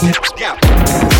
Yeah.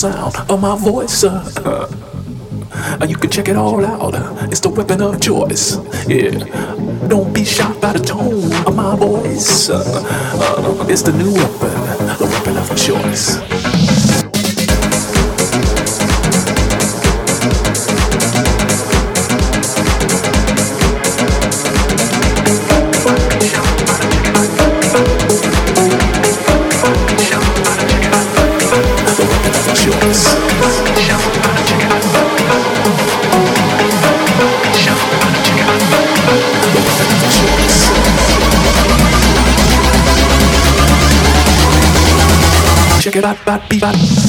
Sound of my voice. Uh, you can check it all out. It's the weapon of choice. Yeah. Don't be shocked by the tone of my voice. Uh it's the new weapon, the weapon of choice. Check it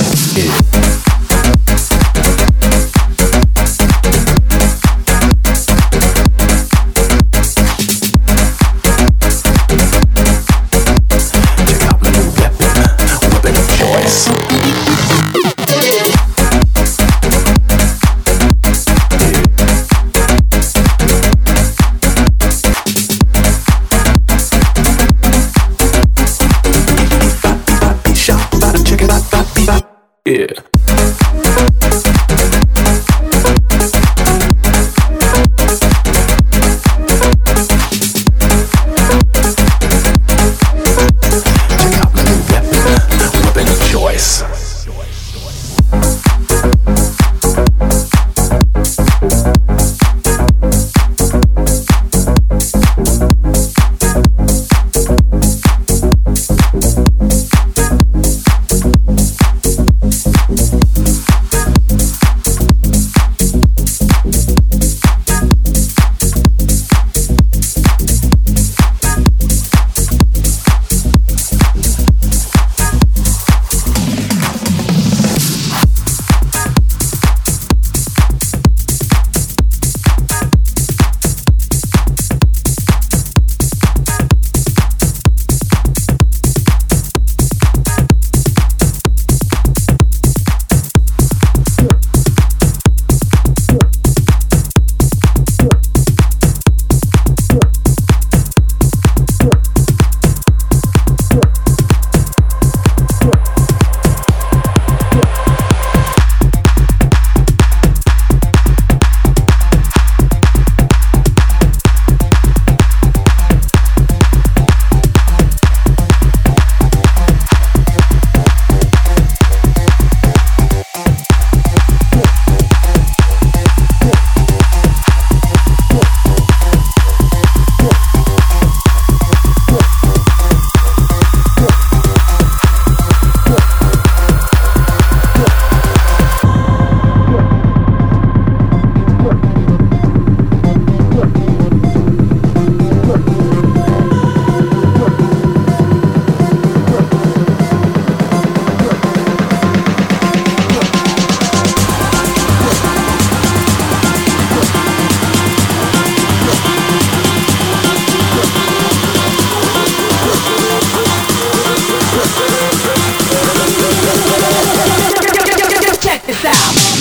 stop.